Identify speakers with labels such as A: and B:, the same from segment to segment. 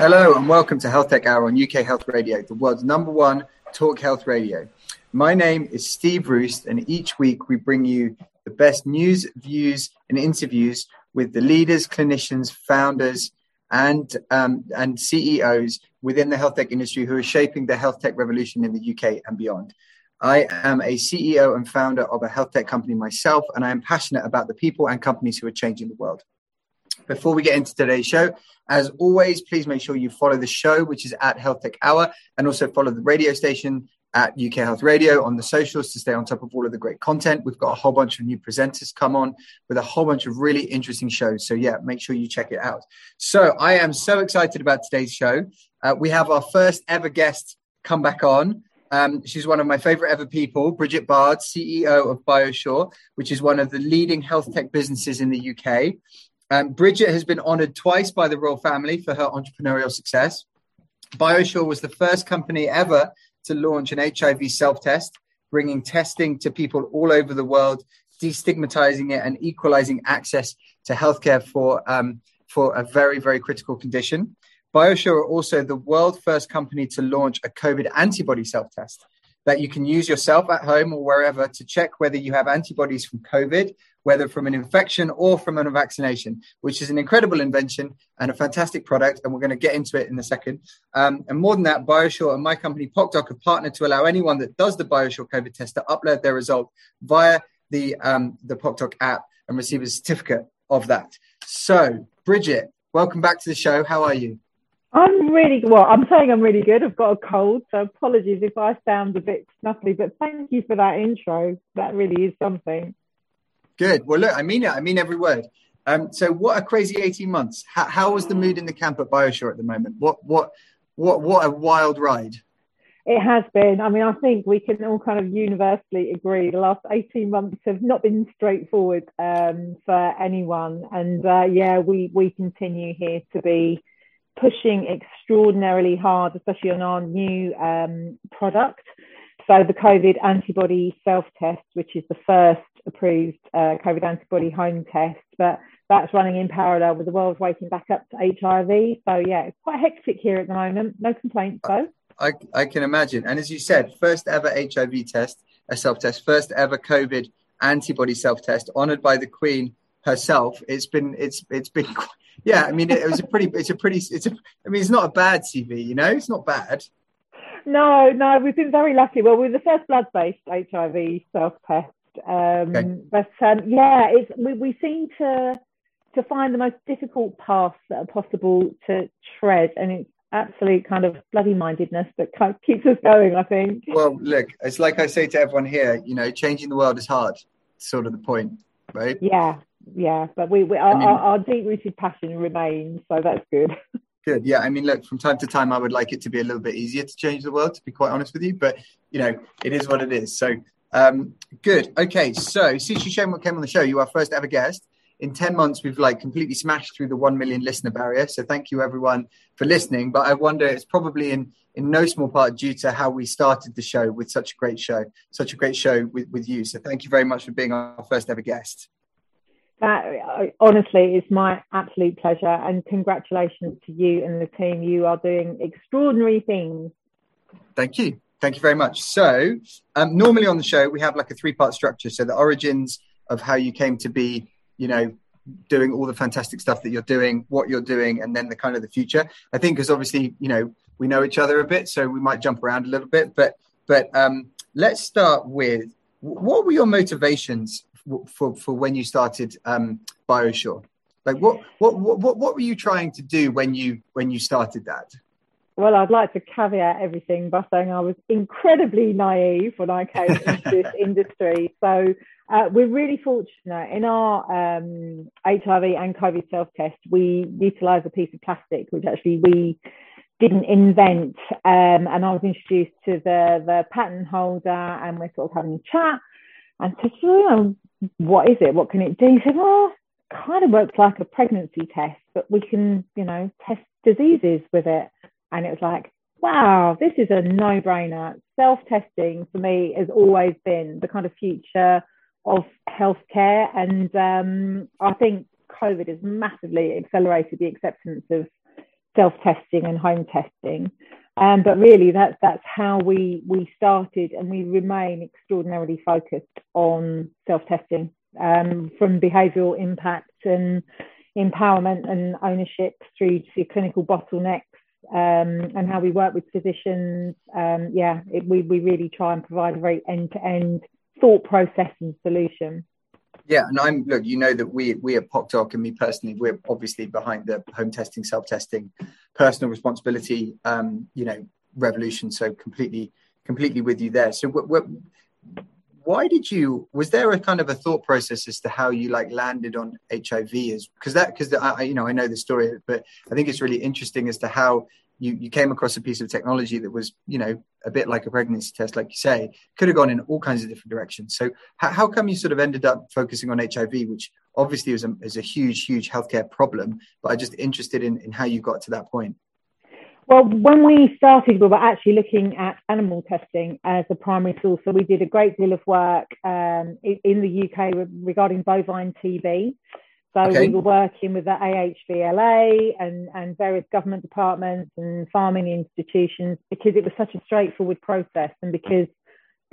A: Hello and welcome to Health Tech Hour on UK Health Radio, the world's number one talk health radio. My name is Steve Roost, and each week we bring you the best news, views, and interviews with the leaders, clinicians, founders, and um, and CEOs within the health tech industry who are shaping the health tech revolution in the UK and beyond. I am a CEO and founder of a health tech company myself, and I am passionate about the people and companies who are changing the world. Before we get into today's show, as always, please make sure you follow the show, which is at Health Tech Hour, and also follow the radio station at UK Health Radio on the socials to stay on top of all of the great content. We've got a whole bunch of new presenters come on with a whole bunch of really interesting shows. So, yeah, make sure you check it out. So, I am so excited about today's show. Uh, we have our first ever guest come back on. Um, she's one of my favorite ever people, Brigette Bard, CEO of BioSure, which is one of the leading health tech businesses in the UK. Um, Brigette has been honored twice by the royal family for her entrepreneurial success. BioSure was the first company ever to launch an HIV self test, bringing testing to people all over the world, destigmatizing it, and equalizing access to healthcare for, um, for a very, very critical condition. BioSure are also the world first company to launch a COVID antibody self test that you can use yourself at home or wherever to check whether you have antibodies from COVID whether from an infection or from a vaccination, which is an incredible invention and a fantastic product. And we're going to get into it in a second. Um, and more than that, BioSure and my company, PocDoc, have partnered to allow anyone that does the BioSure COVID test to upload their result via the, um, the PocDoc app and receive a certificate of that. So, Brigette, welcome back to the show. How are you?
B: I'm really well. I'm saying I'm really good. I've got a cold, so apologies if I sound a bit snuffly. But thank you for that intro. That really is something.
A: Good. Well, look, I mean it. I mean every word. Um, so, what a crazy eighteen months. How, how was the mood in the camp at BioSure at the moment? What, what, what, what a wild ride.
B: It has been. I mean, I think we can all kind of universally agree the last 18 months have not been straightforward um, for anyone. And uh, yeah, we, we continue here to be pushing extraordinarily hard, especially on our new um, product. So, the COVID antibody self test, which is the first approved uh, COVID antibody home test, but that's running in parallel with the world waking back up to HIV. So yeah, it's quite hectic here at the moment. No complaints though.
A: I, I can imagine. And as you said, first ever HIV test, a self test, first ever COVID antibody self test, honoured by the Queen herself. It's been it's it's been yeah. I mean, it, it was a pretty it's a pretty it's a I mean it's not a bad CV. You know, it's not bad.
B: No, no, we've been very lucky. Well, we're the first blood-based HIV self-test um, okay. But um, yeah, it's, we, we seem to to find the most difficult paths that are possible to tread, and it's absolute kind of bloody mindedness that kind of keeps us going. I think.
A: Well, look, it's like I say to everyone here. You know, changing the world is hard. Sort of the point, right?
B: Yeah, yeah. But we, we our, I mean, our, our deep rooted passion remains, so that's good.
A: Good. Yeah. I mean, look, from time to time, I would like it to be a little bit easier to change the world, to be quite honest with you. But, you know, it is what it is. So um, good. Okay. So since you showed what came on the show, you are first ever guest. In 10 months, we've like completely smashed through the 1 million listener barrier. So thank you everyone for listening. But I wonder it's probably in, in no small part due to how we started the show with such a great show, such a great show with, with you. So thank you very much for being our first ever guest.
B: That honestly is my absolute pleasure. And congratulations to you and the team. You are doing extraordinary things.
A: Thank you. Thank you very much. So, um, normally on the show, we have like a three part structure. So, the origins of how you came to be, you know, doing all the fantastic stuff that you're doing, what you're doing, and then the kind of the future. I think because obviously, you know, we know each other a bit, so we might jump around a little bit. But, but um, let's start with what were your motivations for, for, for when you started um, BioSure? Like, what, what, what, what were you trying to do when you when you started that?
B: Well, I'd like to caveat everything by saying I was incredibly naive when I came into this industry. So uh, we're really fortunate in our um, HIV and COVID self test. We utilise a piece of plastic, which actually we didn't invent. Um, and I was introduced to the the patent holder, and we're sort of having a chat. And said, you know, what is it? What can it do? He said, well, kind of works like a pregnancy test, but we can, you know, test diseases with it. And it was like, wow, this is a no brainer. Self testing for me has always been the kind of future of healthcare. And um, I think COVID has massively accelerated the acceptance of self testing and home testing. Um, but really, that's that's how we we started, and we remain extraordinarily focused on self testing um, from behavioural impact and empowerment and ownership through to clinical bottlenecks um, and how we work with physicians. Um, yeah, it, we, we really try and provide a very end to end thought process and solution.
A: Yeah, and I'm look. You know that we we at PocDoc and me personally, we're obviously behind the home testing, self testing, personal responsibility. Um, you know, revolution. So completely, completely with you there. So what, what why did you was there a kind of a thought process as to how you like landed on hiv is because that because i you know i know the story but i think it's really interesting as to how you you came across a piece of technology that was you know a bit like a pregnancy test like you say. Could have gone in all kinds of different directions. So how, how come you sort of ended up focusing on hiv which obviously is a, is a huge huge healthcare problem but i'm just interested in, in how you got to that point
B: well, when we started, we were actually looking at animal testing as a primary source. So we did a great deal of work um, in the UK regarding bovine TB. So okay. we were working with the AHVLA and, and various government departments and farming institutions because it was such a straightforward process and because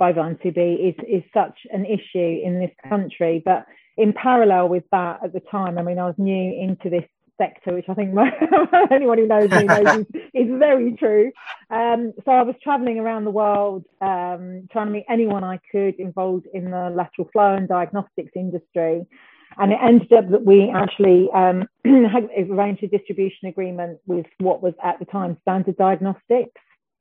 B: bovine TB is, is such an issue in this country. But in parallel with that at the time, I mean, I was new into this sector, which I think anyone who knows me knows is, is very true. Um, so I was traveling around the world, um, trying to meet anyone I could involved in the lateral flow and diagnostics industry. And it ended up that we actually um, had arranged a distribution agreement with what was at the time Standard Diagnostics.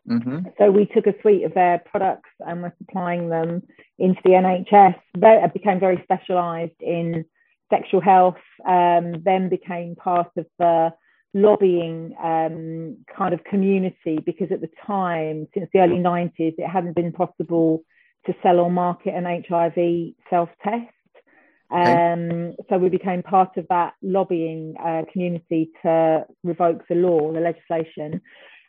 B: Mm-hmm. So we took a suite of their products and were supplying them into the NHS. They became very specialised in sexual health, um, then became part of the lobbying um, kind of community because at the time, since the early 90s, it hadn't been possible to sell or market an HIV self test. Um, so we became part of that lobbying uh, community to revoke the law, the legislation.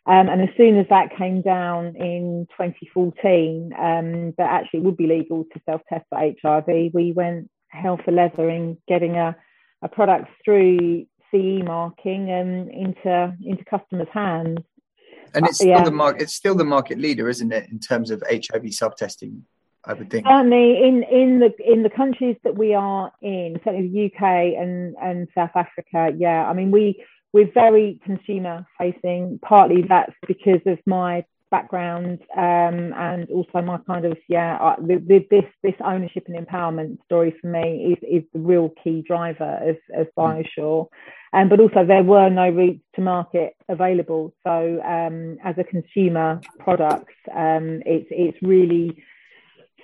B: Um, and as soon as that came down in 2014, um, that actually would be legal to self test for HIV, we went hell for leather in getting a, a product through CE marking and into into customers' hands.
A: And it's still yeah. the market. It's still the market leader, isn't it, in terms of HIV self testing? I would think.
B: Certainly, in in the in the countries that we are in, certainly the UK and and South Africa. Yeah, I mean we we're very consumer facing. Partly that's because of my background um, and also my kind of yeah the, the, this this ownership and empowerment story for me is, is the real key driver of, of mm. BioSure um, but also there were no routes to market available so um, as a consumer product um, it's it's really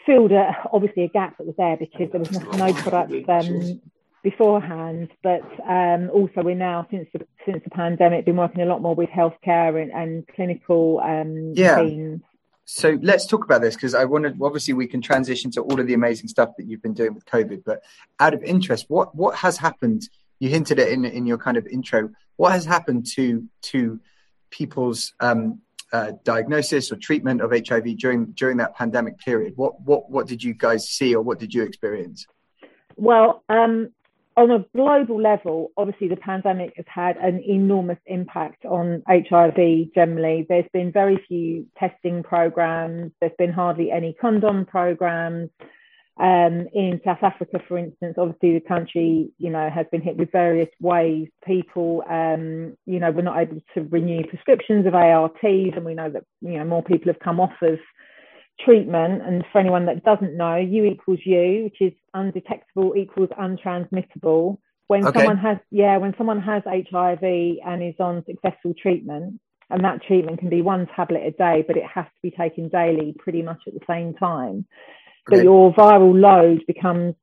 B: filled a, obviously a gap that was there because there was no, no products um, beforehand, but um, also we're now since the, since the pandemic been working a lot more with healthcare and, and clinical um, yeah. teams.
A: So let's talk about this because I wanted. Obviously, we can transition to all of the amazing stuff that you've been doing with COVID. But out of interest, what what has happened? You hinted it in in your kind of intro. What has happened to to people's um, uh, diagnosis or treatment of HIV during during that pandemic period? What what what did you guys see or what did you experience?
B: Well, um, on a global level, obviously the pandemic has had an enormous impact on HIV generally. There's been very few testing programs, there's been hardly any condom programs. Um, in South Africa, for instance, obviously the country, you know, has been hit with various ways. People, um, you know, were not able to renew prescriptions of ARTs, and we know that you know more people have come off of treatment, and for anyone that doesn't know, U equals U, which is undetectable equals untransmittable. When okay. someone has, yeah, when someone has HIV and is on successful treatment, and that treatment can be one tablet a day, but it has to be taken daily, pretty much at the same time. So your viral load becomes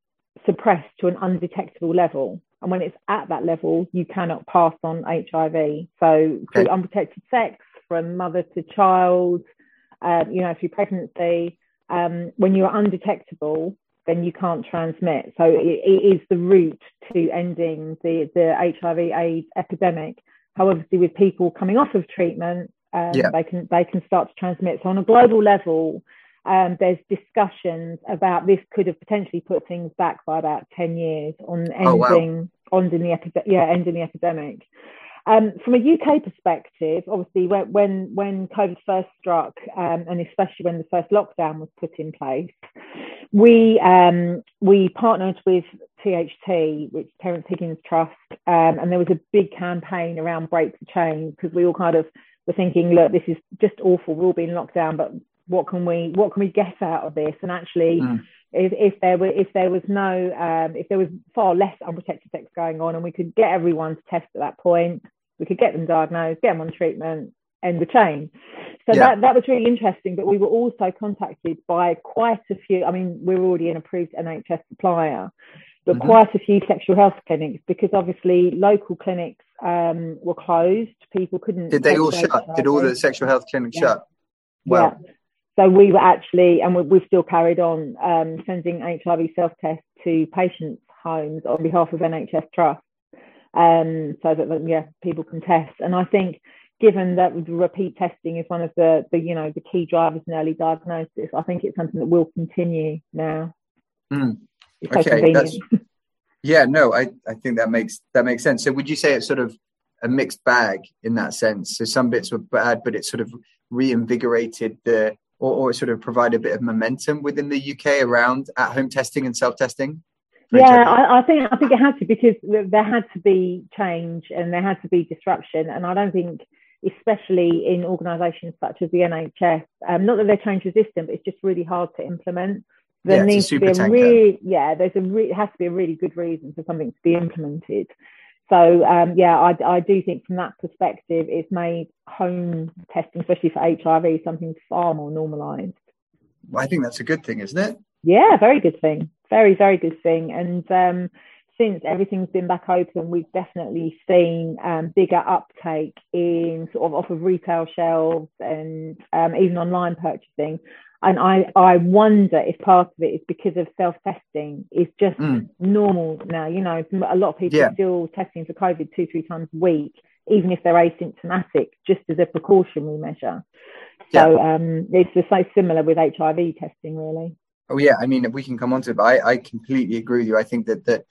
B: suppressed to an undetectable level. And when it's at that level, you cannot pass on HIV. So okay. through unprotected sex, from mother to child, uh, you know, through pregnancy, um, when you're undetectable, then you can't transmit. So it, it is the route to ending the, the HIV/AIDS epidemic. However, with people coming off of treatment, um, yeah. they can they can start to transmit. So on a global level, um, there's discussions about this could have potentially put things back by about 10 years on ending, oh, wow. ending the epi- yeah, ending the epidemic. Um, from a UK perspective, obviously, when when, when COVID first struck, um, and especially when the first lockdown was put in place, we um, we partnered with THT, which Terence Higgins Trust, um, and there was a big campaign around Break the Chain because we all kind of were thinking, look, this is just awful. We're all being locked down, but what can we what can we get out of this? And actually, mm. If, if there were if there was no um, if there was far less unprotected sex going on, and we could get everyone to test at that point, we could get them diagnosed, get them on treatment, end the chain. So yeah. that, that was really interesting. But we were also contacted by quite a few. I mean, we're already an approved NHS supplier, but mm-hmm. quite a few sexual health clinics because obviously local clinics um, were closed. People couldn't.
A: Did they all shut? Did all the sexual health clinics yeah. shut?
B: Well. Yeah. So we were actually, and we've still carried on um, sending HIV self tests to patients' homes on behalf of NHS Trust, um, so that yeah, people can test. And I think given that repeat testing is one of the, the you know the key drivers in early diagnosis, I think it's something that will continue now.
A: Mm. Okay, that's, yeah, no, I, I think that makes that makes sense. So would you say it's sort of a mixed bag in that sense? So some bits were bad, but it sort of reinvigorated the or, or sort of provide a bit of momentum within the UK around at home testing and self testing?
B: Yeah, I, I, think I think it had to because there had to be change and there had to be disruption, and I don't think especially in organisations such as the NHS. Um, not that they're change resistant, but it's just really hard to implement. There yeah, needs to be a really, yeah, there's a re- it has to be a really good reason for something to be implemented. So um, yeah, I, I do think from that perspective, it's made home testing, especially for HIV, something far more normalised.
A: Well, I think that's a good thing, isn't it?
B: Yeah, very good thing. Very, very good thing. And um, since everything's been back open, we've definitely seen um, bigger uptake in sort of off of retail shelves and um, even online purchasing. And I, I wonder if part of it is because of self testing is just mm. normal now. You know, a lot of people yeah. are still testing for COVID two, three times a week, even if they're asymptomatic, just as a precautionary measure. So yeah. um, it's just so similar with HIV testing, really.
A: Oh yeah, I mean we can come on to it, but I, I completely agree with you. I think that that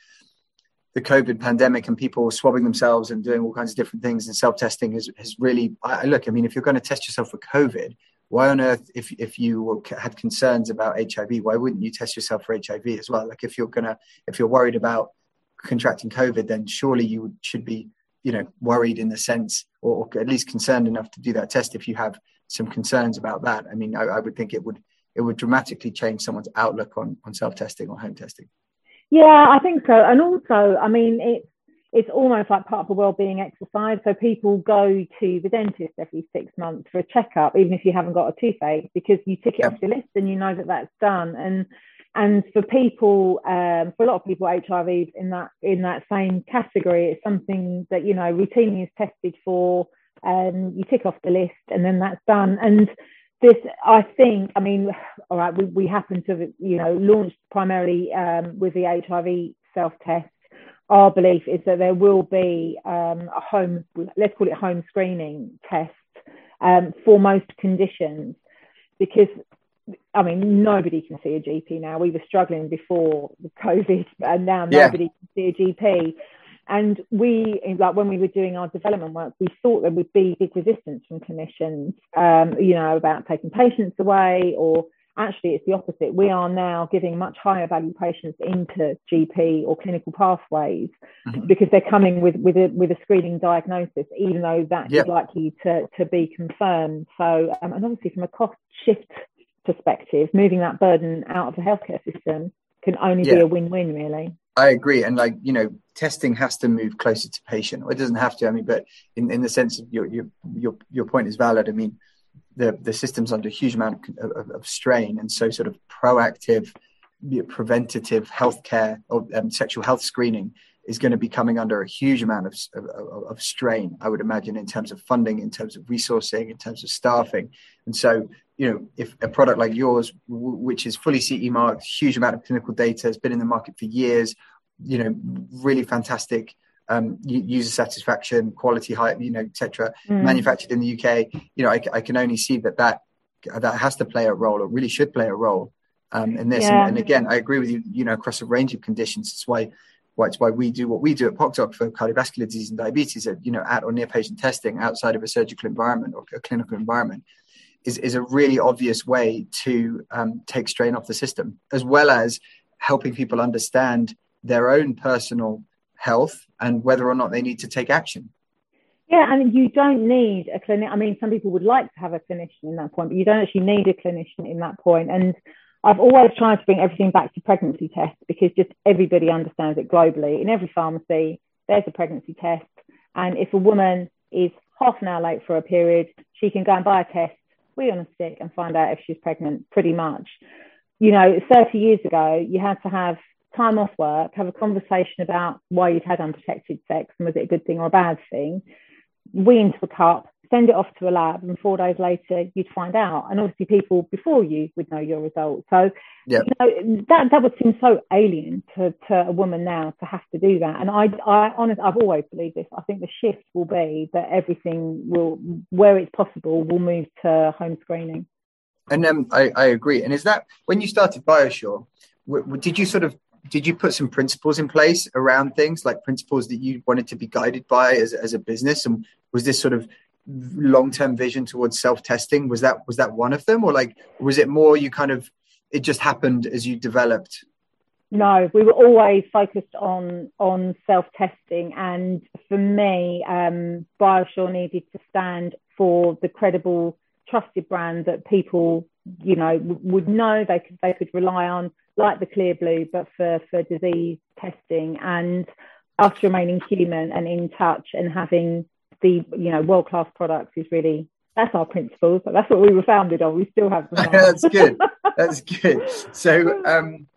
A: the COVID pandemic and people swabbing themselves and doing all kinds of different things and self testing has, has really. I, look, I mean, if you're going to test yourself for COVID, why on earth, if, if you had concerns about HIV, why wouldn't you test yourself for HIV as well? Like if you're gonna, if you're worried about contracting COVID, then surely you should be, you know, worried in the sense, or, at least concerned enough to do that test if you have some concerns about that. I mean, I, I would think it would it would dramatically change someone's outlook on on self testing or home testing.
B: Yeah, I think so. And also, I mean, it's it's almost like part of the well-being exercise. So people go to the dentist every six months for a checkup, even if you haven't got a toothache, because you tick it off your list and you know that that's done. And and for people, um, for a lot of people, HIV in that in that same category, it's something that you know routinely is tested for. And you tick off the list, and then that's done. And this, I think, I mean, all right, we, we happen to, have, you know, launched primarily um, with the HIV self test. Our belief is that there will be um, a home, let's call it home screening test um, for most conditions, because I mean, nobody can see a GP now. We were struggling before COVID, and now yeah. nobody can see a GP. And we, like when we were doing our development work, we thought there would be big resistance from clinicians, um, you know, about taking patients away, or actually it's the opposite. We are now giving much higher value patients into GP or clinical pathways mm-hmm. because they're coming with with a with a screening diagnosis, even though that yep. is likely to to be confirmed. So, um, and obviously from a cost shift perspective, moving that burden out of the healthcare system can only yeah. be a win-win, really.
A: I agree, and like you know, testing has to move closer to patient. It doesn't have to. I mean, but in, in the sense of your your your your point is valid. I mean, the the system's under a huge amount of, of, of strain, and so sort of proactive, preventative healthcare or um, sexual health screening is going to be coming under a huge amount of, of, of, strain, I would imagine, in terms of funding, in terms of resourcing, in terms of staffing. And so, you know, if a product like yours, w- which is fully CE marked, huge amount of clinical data, has been in the market for years, you know, really fantastic um, user satisfaction, quality, high, you know, etc. Mm. Manufactured in the UK, you know, I, I, can only see that that that has to play a role, or really should play a role um, in this. Yeah. And, and, again, I agree with you. You know, across a range of conditions, it's why why it's why we do what we do at PocDoc for cardiovascular disease and diabetes. At, you know, at or near patient testing outside of a surgical environment or a clinical environment. Is, is a really obvious way to um, take strain off the system, as well as helping people understand their own personal health and whether or not they need to take action.
B: Yeah, I mean, you don't need a clinic. I mean, some people would like to have a clinician in that point, but you don't actually need a clinician in that point. And I've always tried to bring everything back to pregnancy tests because just everybody understands it globally. In every pharmacy, there's a pregnancy test. And if a woman is half an hour late for a period, she can go and buy a test, wee on a stick, and find out if she's pregnant pretty much. You know, 30 years ago, you had to have time off work, have a conversation about why you'd had unprotected sex and was it a good thing or a bad thing, wee into a cup, send it off to a lab, and four days later you'd find out. And obviously, people before you would know your results. So, yep. you know, that that would seem so alien to, to a woman now to have to do that. And I, I honestly, I've always believed this. I think the shift will be that everything will, where it's possible, will move to home screening.
A: And um, I, I agree. And is that when you started BioSure? did you sort of did you put some principles in place around things like principles that you wanted to be guided by as, as a business? And was this sort of long-term vision towards self-testing was that was that one of them? Or like was it more you kind of it just happened as you developed?
B: No we were always focused on on self-testing. And for me um biosure needed to stand for the credible trusted brand that people you know would know they could they could rely on like the Clearblue but for for disease testing and us remaining human and in touch and having the you know world class products is really that's our principles that's what we were founded on. We still have them
A: that's good. That's good. So um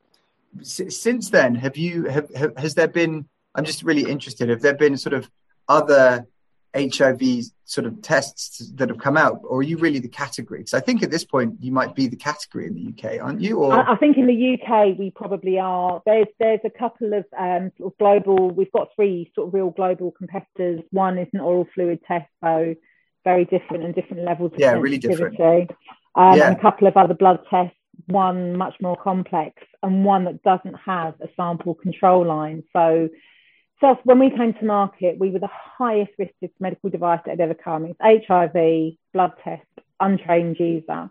A: s- since then have you have, have has there been i'm just really interested have there been sort of other HIV sort of tests that have come out, or are you really the category? Because I think at this point you might be the category in the UK, aren't you? Or
B: I, I think in the UK we probably are. There's there's a couple of um, sort of global. We've got three sort of real global competitors. One is an oral fluid test, so very different and different levels of
A: yeah, really different.
B: Um, yeah. And a couple of other blood tests. One much more complex, and one that doesn't have a sample control line. So so when we came to market, we were the highest risked medical device that had ever come. It's HIV, blood test, untrained user.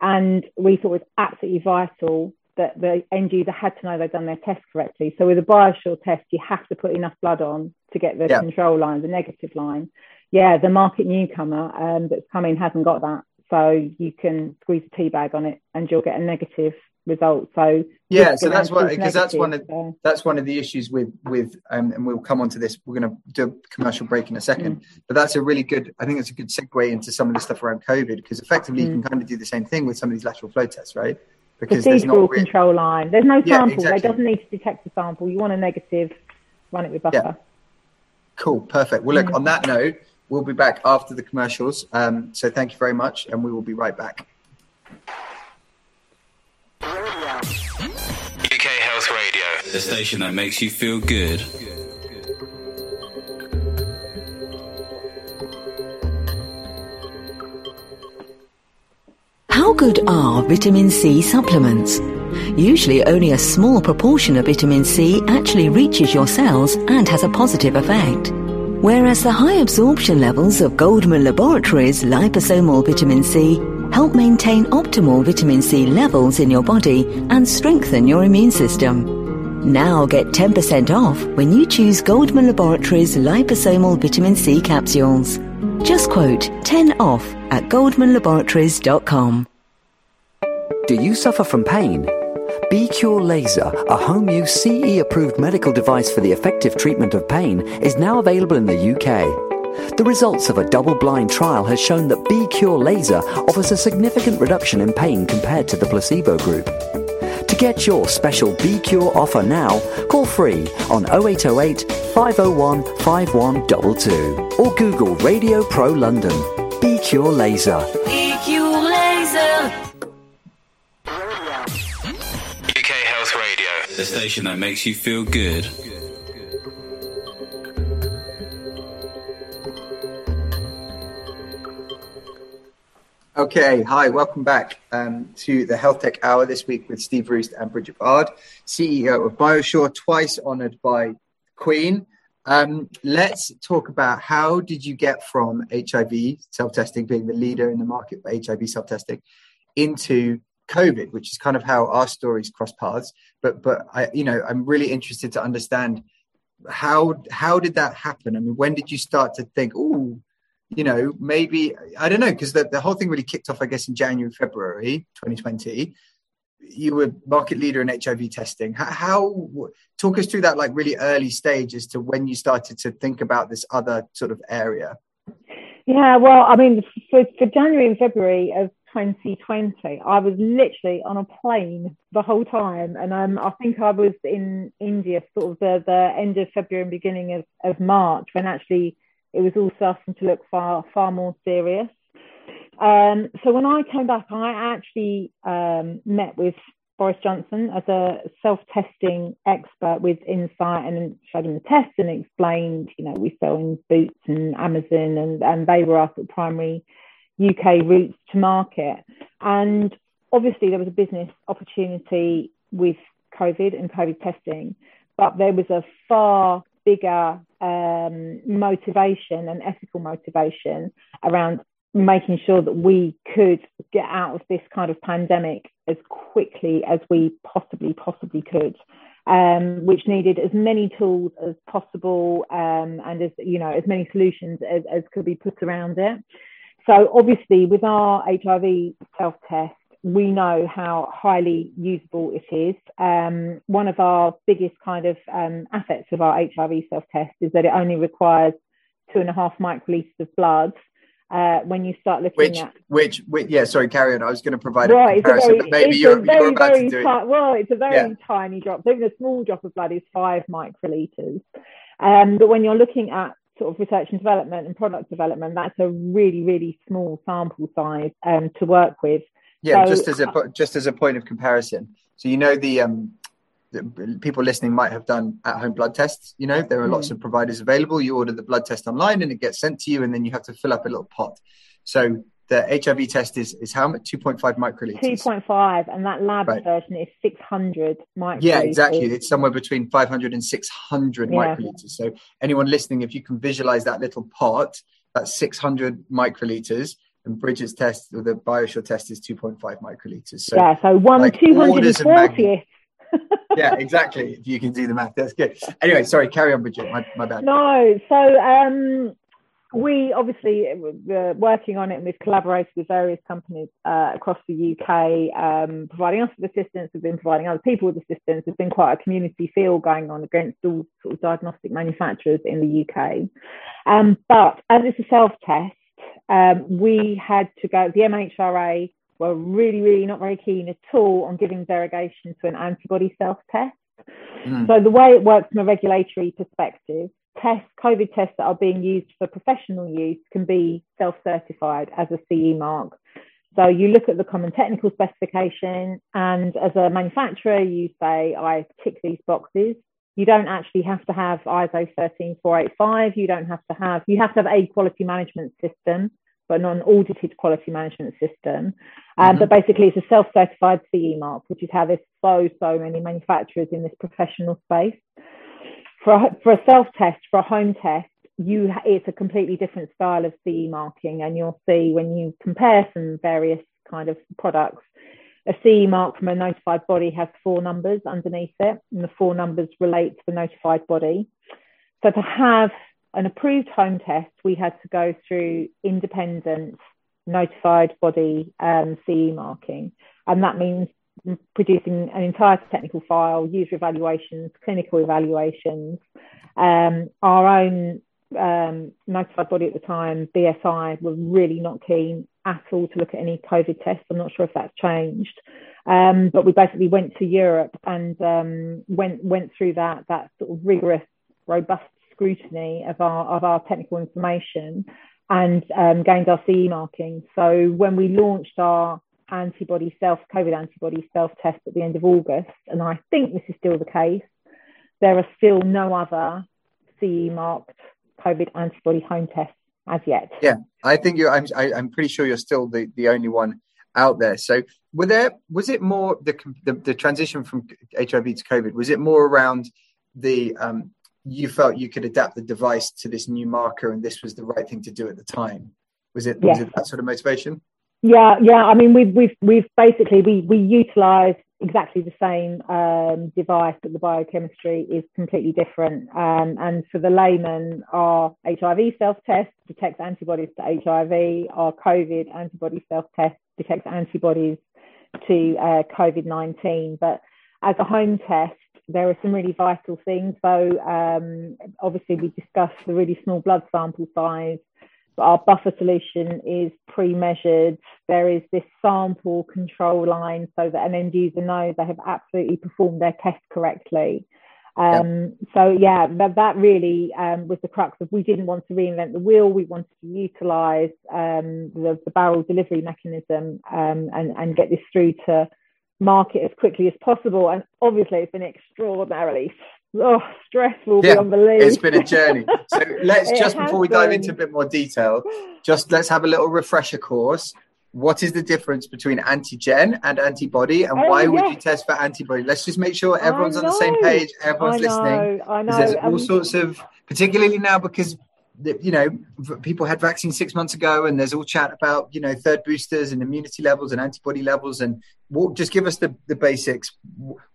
B: And we thought it was absolutely vital that the end user had to know they'd done their test correctly. So with a BioSure test, you have to put enough blood on to get the yeah. control line, the negative line. Yeah, the market newcomer um, that's coming hasn't got that. So you can squeeze a tea bag on it and you'll get a negative result. So
A: yeah, so that's what because that's one of so. that's one of the issues with with um, and we'll come on to this. We're going to do a commercial break in a second, mm. but that's a really good. I think it's a good segue into some of the stuff around COVID because effectively mm. you can kind of do the same thing with some of these lateral flow tests, right?
B: Because there's no really... control line. There's no sample. Yeah, exactly. It doesn't need to detect a sample. You want a negative, run it with buffer. Yeah.
A: Cool, perfect. Well, look. Mm. On that note, we'll be back after the commercials. Um, so thank you very much, and we will be right back.
C: The station that makes you feel good.
D: How good are vitamin C supplements? Usually only a small proportion of vitamin C actually reaches your cells and has a positive effect. Whereas the high absorption levels of Goldman Laboratories liposomal vitamin C help maintain optimal vitamin C levels in your body and strengthen your immune system. Now get 10% off when you choose Goldman Laboratories liposomal vitamin C capsules. Just quote 10 off at goldmanlaboratories.com.
E: Do you suffer from pain? BCure Laser, a home use CE approved medical device for the effective treatment of pain, is now available in the UK. The results of a double blind trial has shown that BCure Laser offers a significant reduction in pain compared to the placebo group. To get your special BCure offer now, call free on 0808 501 5122 or Google Radio Pro London. BCure Laser.
C: BCure Laser. UK Health Radio, the station that makes you feel good.
A: Okay, hi, welcome back um, to the Health Tech Hour this week with Steve Roost and Brigette Bard, CEO of BioSure, twice honored by Queen. Um, let's talk about how did you get from HIV self-testing, being the leader in the market for HIV self-testing, into COVID, which is kind of how our stories cross paths. But but I, you know, I'm really interested to understand how how did that happen? I mean, when did you start to think, oh, you know, maybe I don't know, because the, the whole thing really kicked off, I guess, in January, February 2020. You were market leader in HIV testing. How, how talk us through that like really early stage as to when you started to think about this other sort of area?
B: Yeah, well, I mean, for, for January and February of 2020, I was literally on a plane the whole time. And um, I think I was in India sort of the, the end of February and beginning of, of March when actually it was all starting to look far far more serious. Um, so when I came back, I actually um, met with Boris Johnson as a self-testing expert with Insight and showed him the test and explained, you know, we sell in Boots and Amazon and, and they were our primary UK routes to market. And obviously there was a business opportunity with COVID and COVID testing, but there was a far bigger um, motivation and ethical motivation around making sure that we could get out of this kind of pandemic as quickly as we possibly possibly could um, which needed as many tools as possible um, and as you know as many solutions as, as could be put around it. So obviously with our hiv self-test we know how highly usable it is. Um, one of our biggest kind of um, assets of our HIV self test is that it only requires two and a half microliters of blood. Uh, when you start looking
A: which,
B: at
A: which, which, yeah, sorry, carry on. I was going to provide
B: right,
A: a comparison,
B: very,
A: but maybe
B: you're,
A: very, you're about to do
B: ti-
A: it.
B: Well, it's a very
A: Yeah.
B: tiny drop. Even a small drop of blood is five microliters. Um, but when you're looking at sort of research and development and product development, that's a really, really small sample size um, to work with.
A: Yeah,
B: So-
A: just as a just as a point of comparison. So you know the um, the people listening might have done at home blood tests. You know there are lots
B: Mm.
A: of providers available. You order the blood test online and it gets sent to you, and then you have to fill up a little pot. So the HIV test is is how much? Two point five microliters.
B: 2.5 and that lab
A: Right.
B: version is 600 microliters.
A: Yeah, exactly. It's somewhere between 500 and 600
B: Yeah.
A: microliters. So anyone listening, if you can visualize that little pot, that's 600 microliters. And Brigette's test, or the BioSure test, is 2.5 microliters. So
B: yeah, so one
A: like
B: two
A: orders
B: hundred
A: of
B: and fortieth.
A: yeah, exactly. If you can do the math, that's good. Anyway, sorry, carry on, Brigette. My, my bad.
B: No, so um, we obviously were working on it and we've collaborated with various companies uh, across the UK, um, providing us with assistance. We've been providing other people with assistance. There's been quite a community feel going on against all sort of diagnostic manufacturers in the UK. Um, but as it's a self test, um, we had to go, the MHRA were really, really not very keen at all on giving derogation to an antibody self test.
A: Mm.
B: So the way it works from a regulatory perspective, tests, COVID tests that are being used for professional use can be self-certified as a CE mark. So you look at the common technical specification and as a manufacturer, you say, I tick these boxes. You don't actually have to have ISO 13485. You don't have to have, you have to have a quality management system, but not an audited quality management system. Um,
A: Mhm.
B: But basically, it's a self certified CE mark, which is how there's so, so many manufacturers in this professional space. For a, for a self test, for a home test, you it's a completely different style of CE marking, and you'll see when you compare some various kind of products. A CE mark from a notified body has four numbers underneath it, and the four numbers relate to the notified body. So to have an approved home test, we had to go through independent notified body um, CE marking, and that means producing an entire technical file, user evaluations, clinical evaluations. Um, our own um, notified body at the time, BSI, were really not keen at all to look at any COVID tests. I'm not sure if that's changed. Um, but we basically went to Europe and um, went went through that that sort of rigorous, robust scrutiny of our of our technical information and um, gained our CE marking. So when we launched our antibody self COVID antibody self test at the end of August, and I think this is still the case, there are still no other CE marked COVID antibody home tests as yet.
A: Yeah, I think you're. I'm. I, am i am pretty sure you're still the the only one out there. So, were there? Was it more the the, the transition from HIV to COVID? Was it more around the um, you felt you could adapt the device to this new marker and this was the right thing to do at the time was it yes. was it that sort of motivation
B: yeah yeah i mean we've we've we've basically we we utilize exactly the same um, device but the biochemistry is completely different um, and for the layman our hiv self-test detects antibodies to hiv our covid antibody self-test detects antibodies to uh, covid-19 but as a home test there are some really vital things. So um, obviously we discussed the really small blood sample size, our buffer solution is pre-measured. There is this sample control line so that an end user knows they have absolutely performed their test correctly. Um, yep. So yeah, that, that really um, was the crux of we didn't want to reinvent the wheel. We wanted to utilise um, the, the, barrel delivery mechanism um, and, and get this through to market as quickly as possible. And obviously, it's been extraordinarily oh, stressful yeah, beyond belief.
A: It's been a journey. So let's just before we been. dive into a bit more detail, just let's have a little refresher course. What is the difference between antigen and antibody, and oh, why yes. would you test for antibody? Let's just make sure everyone's on the same page, everyone's I listening.
B: I know.
A: There's all um, sorts of, particularly now because you know, people had vaccines six months ago, and there's all chat about you know third boosters and immunity levels and antibody levels, and what, just give us the the basics.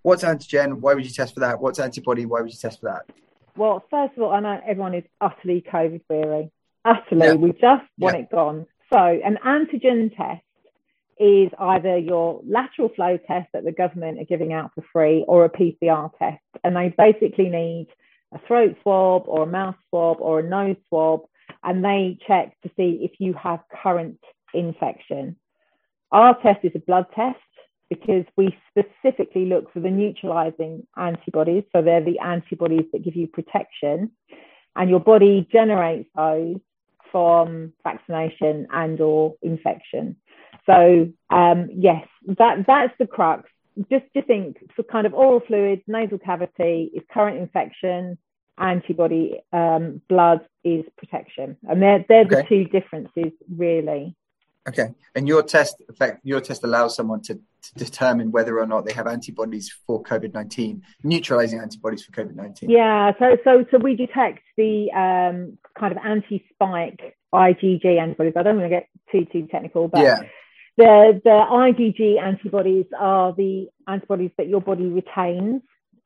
A: What's antigen? Why would you test for that? What's antibody? Why would you test for that?
B: Well, first of all, I know everyone is utterly COVID weary. Utterly, yeah. we just want yeah. it gone. So, an antigen test is either your lateral flow test that the government are giving out for free, or a PCR test, and they basically need a throat swab or a mouth swab or a nose swab, and they check to see if you have current infection. Our test is a blood test because we specifically look for the neutralizing antibodies. So they're the antibodies that give you protection, and your body generates those from vaccination and or infection. So um, yes, that that's the crux just to think for kind of oral fluids, nasal cavity is current infection, antibody um, blood is protection, and they're they're okay. the two differences really.
A: Okay, and your test effect your test allows someone to, to determine whether or not they have antibodies for COVID nineteen, neutralizing antibodies for COVID nineteen.
B: Yeah, so so so we detect the um, kind of anti-spike IgG antibodies. I don't want to get too too technical, but yeah. The, the IgG antibodies are the antibodies that your body retains.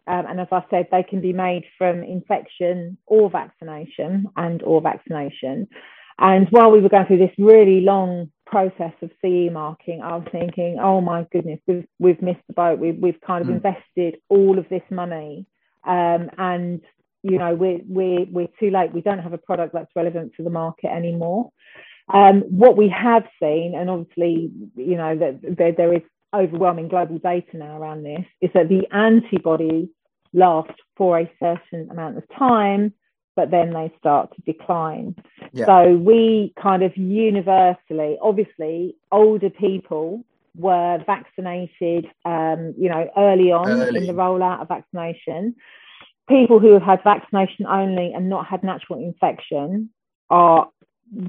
B: Um, and as I said, they can be made from infection or vaccination and or vaccination. And while we were going through this really long process of CE marking, I was thinking, oh my goodness, we've, we've missed the boat. We, we've kind of mm. invested all of this money. Um, and, you know, we're, we're, we're too late. We don't have a product that's relevant to the market anymore. Um, what we have seen, and obviously, you know, that there, there is overwhelming global data now around this, is that the antibodies last for a certain amount of time, but then they start to decline. Yeah. So we kind of universally, obviously, older people were vaccinated, um, you know, early on early. in the rollout of vaccination. People who have had vaccination only and not had natural infection are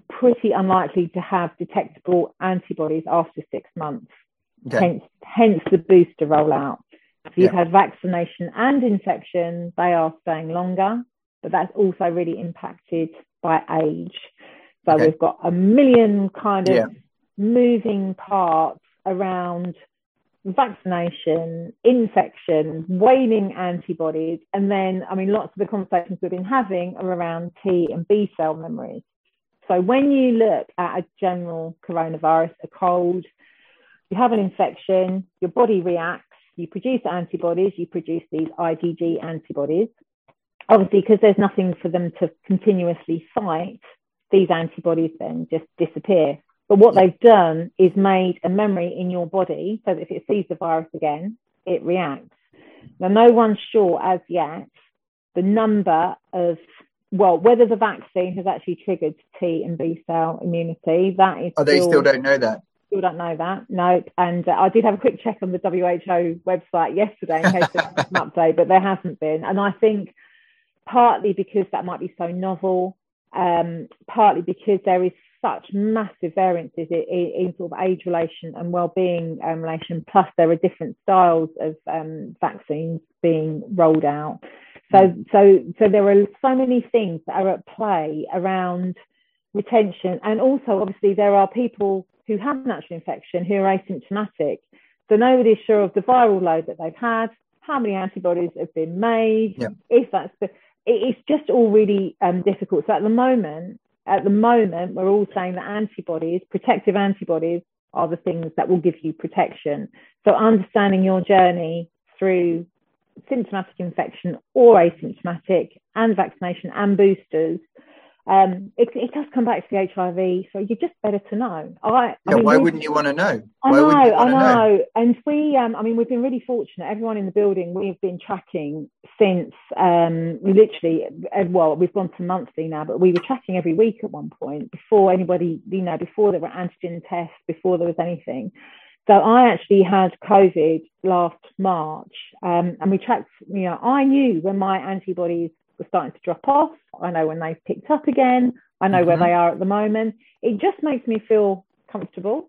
B: pretty unlikely to have detectable antibodies after six months. Okay. Hence, hence the booster rollout. If you've yeah. had vaccination and infection, they are staying longer, but that's also really impacted by age. So okay. we've got a million kind of yeah. moving parts around vaccination, infection, waning antibodies, and then, I mean, lots of the conversations we've been having are around T and B cell memories. So when you look at a general coronavirus, a cold, you have an infection, your body reacts, you produce antibodies, you produce these IgG antibodies. Obviously, because there's nothing for them to continuously fight, these antibodies then just disappear. But what they've done is made a memory in your body so that if it sees the virus again, it reacts. Now, no one's sure as yet the number of, well, whether the vaccine has actually triggered T and B cell immunity. That is.
A: Oh, they still, still don't know that.
B: Still don't know that. No. And uh, I did have a quick check on the WHO website yesterday in case there's an update, but there hasn't been. And I think partly because that might be so novel, um, partly because there is such massive variances in, in, sort of age relation and well-being um, relation. Plus, there are different styles of um, vaccines being rolled out. So, mm. so, so there are so many things that are at play around retention, and also obviously there are people who have natural infection who are asymptomatic. So nobody's sure of the viral load that they've had, how many antibodies have been made, yeah. if that's the, it's just all really um, difficult. So at the moment, at the moment, we're all saying that antibodies, protective antibodies, are the things that will give you protection. So understanding your journey through symptomatic infection or asymptomatic and vaccination and boosters um, it, it, does come back to the HIV. So you're just better to know. I,
A: yeah,
B: I mean,
A: why wouldn't you want to know?
B: I know, I know. know. And we, um, I mean, we've been really fortunate. Everyone in the building, we've been tracking since um, literally, uh, well, we've gone to monthly now, but we were tracking every week at one point before anybody, you know, before there were antigen tests, before there was anything. So I actually had COVID last March, um, and we tracked. You know, I knew when my antibodies were starting to drop off. I know when they've picked up again. I know mm-hmm. where they are at the moment. It just makes me feel comfortable.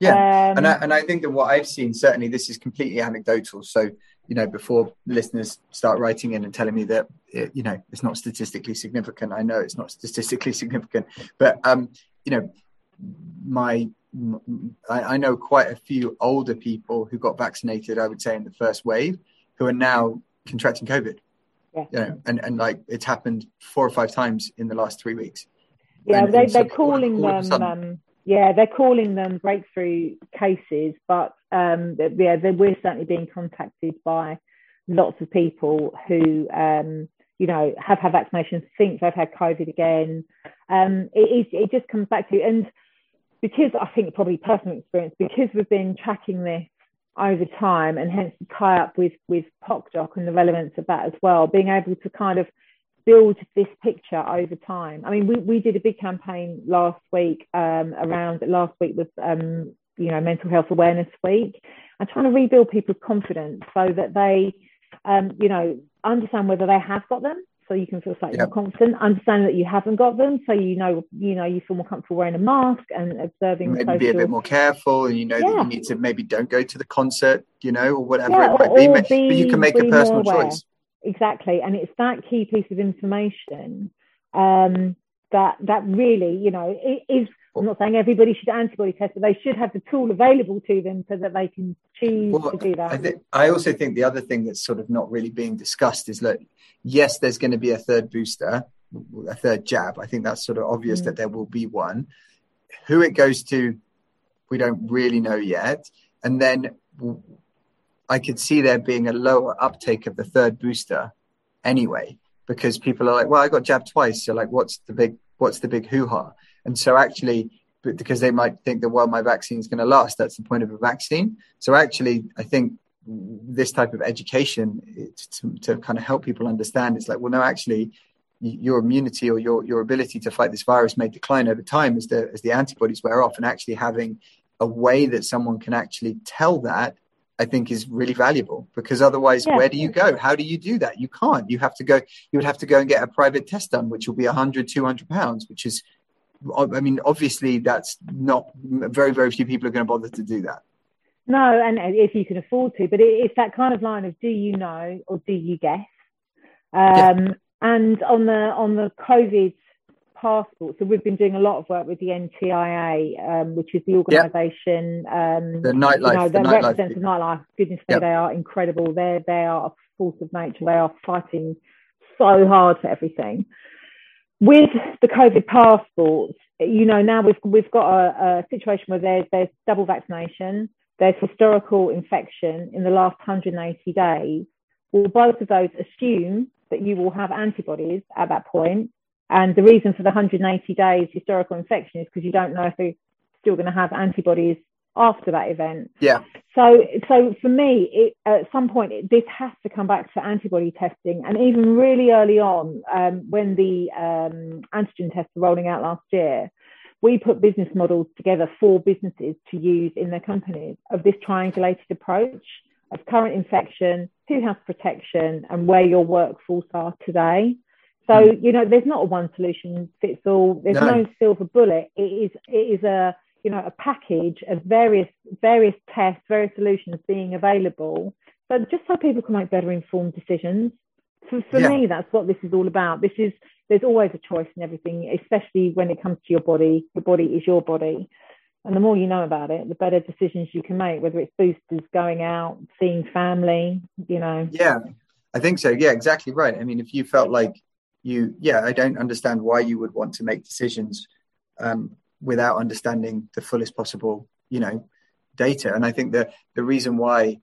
A: Yeah, um, and I, and I think that what I've seen certainly this is completely anecdotal. So you know, before listeners start writing in and telling me that it, you know it's not statistically significant, I know it's not statistically significant, but um, you know, my I, I know quite a few older people who got vaccinated. I would say in the first wave, who are now contracting COVID. Yeah. You know, and, and like it's happened four or five times in the last three weeks.
B: Yeah, and, they, they're calling them. Um, yeah, they're calling them breakthrough cases, but um, yeah, we're certainly being contacted by lots of people who, um, you know, have had vaccinations, think they've had COVID again. Um, it, it just comes back to, and because I think probably personal experience, because we've been tracking this over time and hence tie up with with PocDoc and the relevance of that as well, being able to kind of build this picture over time. I mean, we, we did a big campaign last week um, around last week was um, you know mental health awareness week and trying to rebuild people's confidence so that they um, you know understand whether they have got them so you can feel slightly yep. more confident. Understanding that you haven't got them, so you know you know you feel more comfortable wearing a mask and observing.
A: Maybe
B: social...
A: be a bit more careful, and you know yeah. that you need to maybe don't go to the concert, you know, or whatever yeah, it might be. But you can make a personal choice.
B: Exactly, and it's that key piece of information um, that that really, you know, is I'm not saying everybody should antibody test, but they should have the tool available to them so that they can choose well, to do that.
A: I, th- I, also think the other thing that's sort of not really being discussed is that yes, there's going to be a third booster, a third jab. I think that's sort of obvious mm. that there will be one. Who it goes to, we don't really know yet. And then I could see there being a lower uptake of the third booster anyway, because people are like, well, I got jabbed twice. So like, what's the big, what's the big hoo ha? And so actually, because they might think that, well, my vaccine is going to last. That's the point of a vaccine. So actually, I think this type of education to, to kind of help people understand it's like, well, no, actually, your immunity or your, your ability to fight this virus may decline over time as the as the antibodies wear off and actually having a way that someone can actually tell that I think is really valuable because otherwise, yeah. where do you go? How do you do that? You can't. You have to go. You would have to go and get a private test done, which will be 100, 200 pounds, which is I mean, obviously, that's not very, very few people are going to bother to do that.
B: No, and if you can afford to, but it's that kind of line of do you know or do you guess? Um, yeah. And on the on the COVID passport, so we've been doing a lot of work with the NTIA, um, which is the organisation um,
A: the nightlife, you know,
B: that
A: nightlife
B: represents the nightlife. Goodness me, they are incredible. They they are a force of nature. They are fighting so hard for everything with the COVID passports, you know, now we've we've got a, a situation where there's there's double vaccination. there's historical infection in the last 180 days, well, both of those assume that you will have antibodies at that point. And the reason for the 180 days historical infection is because you don't know if they're still going to have antibodies after that event.
A: Yeah.
B: So, so for me, it, at some point, it, this has to come back to antibody testing. And even really early on, um, when the um, antigen tests were rolling out last year, we put business models together for businesses to use in their companies of this triangulated approach of current infection, who has protection, and where your workforce are today. So, mm. you know, there's not a one solution fits all. There's no. no silver bullet. It is it is a you know a package of various various tests, various solutions being available. So just so people can make better informed decisions. For, for yeah. me, that's what this is all about. This is there's always a choice in everything, especially when it comes to your body. Your body is your body. And the more you know about it, the better decisions you can make, whether it's boosters, going out, seeing family, you know.
A: Yeah, I think so. Yeah, exactly right. I mean, if you felt like you, yeah, I don't understand why you would want to make decisions um, without understanding the fullest possible, you know, data. And I think that the reason why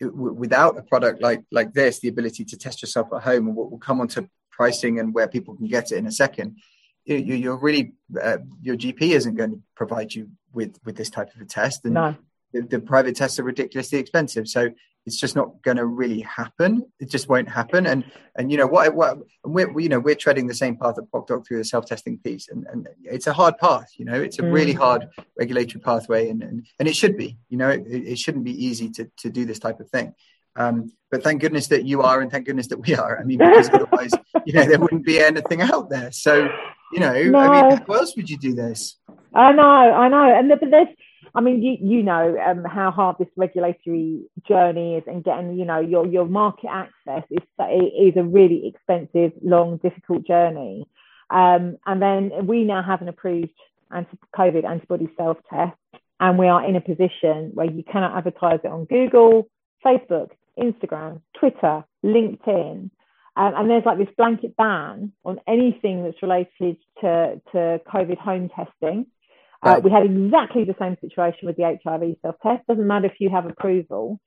A: without a product like like this, the ability to test yourself at home, and we'll come on to pricing and where people can get it in a second, you, are really uh, your GP isn't going to provide you with with this type of a test, and no. the, the, private tests are ridiculously expensive. So it's just not going to really happen. It just won't happen. And and you know what? what we're you know we're treading the same path that PocDoc through the self testing piece, and, and it's a hard path. You know, it's a mm. really hard regulatory pathway, and, and and it should be. You know, it, it shouldn't be easy to to do this type of thing. Um, but thank goodness that you are, and thank goodness that we are. I mean, because otherwise, you know, there wouldn't be anything out there. So, you know, no. I mean, how else would you do this?
B: I know, I know, and but there's, I mean, you you know um, how hard this regulatory journey is, and getting you know your your market access is is a really expensive, long, difficult journey. Um, and then we now have an approved anti-COVID antibody self test, and we are in a position where you cannot advertise it on Google, Facebook, Instagram, Twitter, LinkedIn. Um, and there's like this blanket ban on anything that's related to, to COVID home testing. Uh, we had exactly the same situation with the HIV self test. Doesn't matter if you have approval.